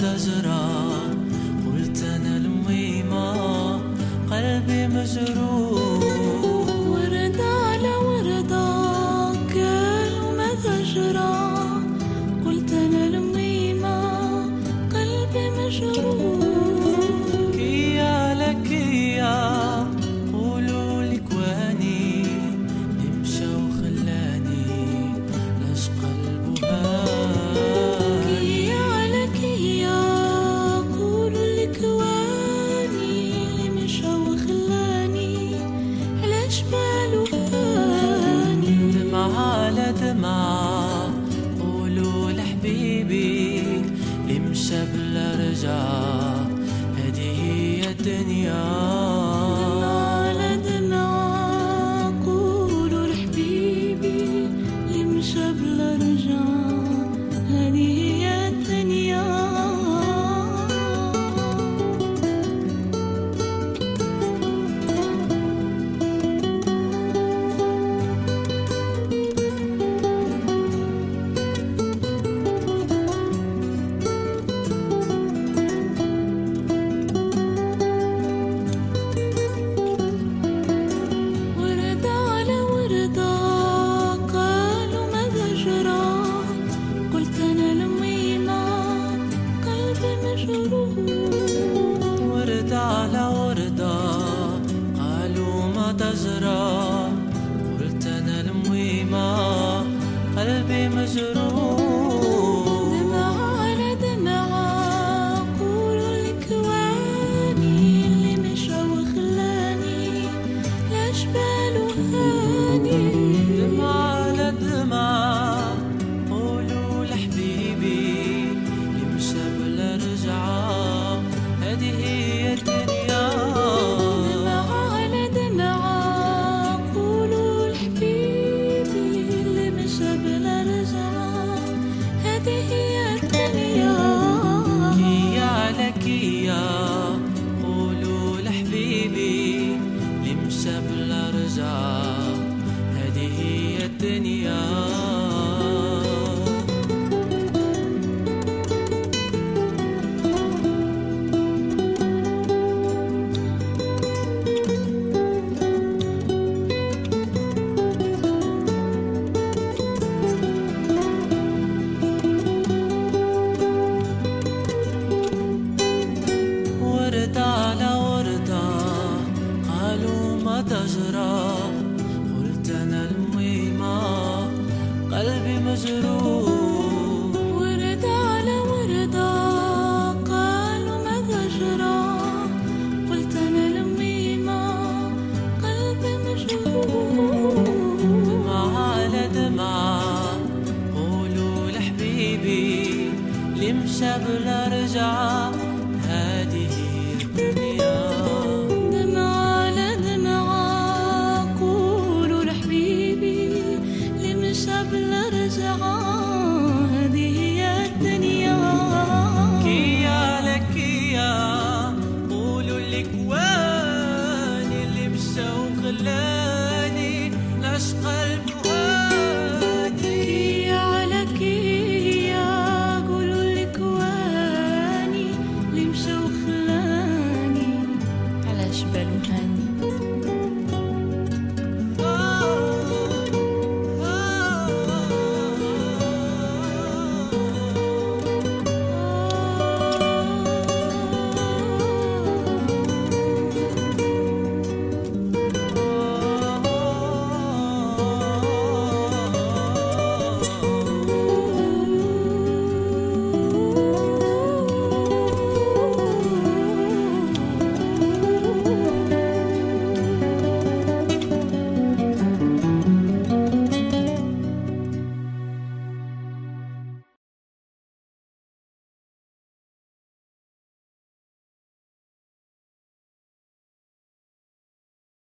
مزدجرة قلت أنا الميمة قلبي مجروح. على قلت أنا الميمة قلبي مجروح. نحسب الارجاء هذه هي الدنيا ورد على وردة علومة تجرى قلت أنا المهمة قلبي مجروح شاف الرجعة هذه هي الدنيا does it all Valentine's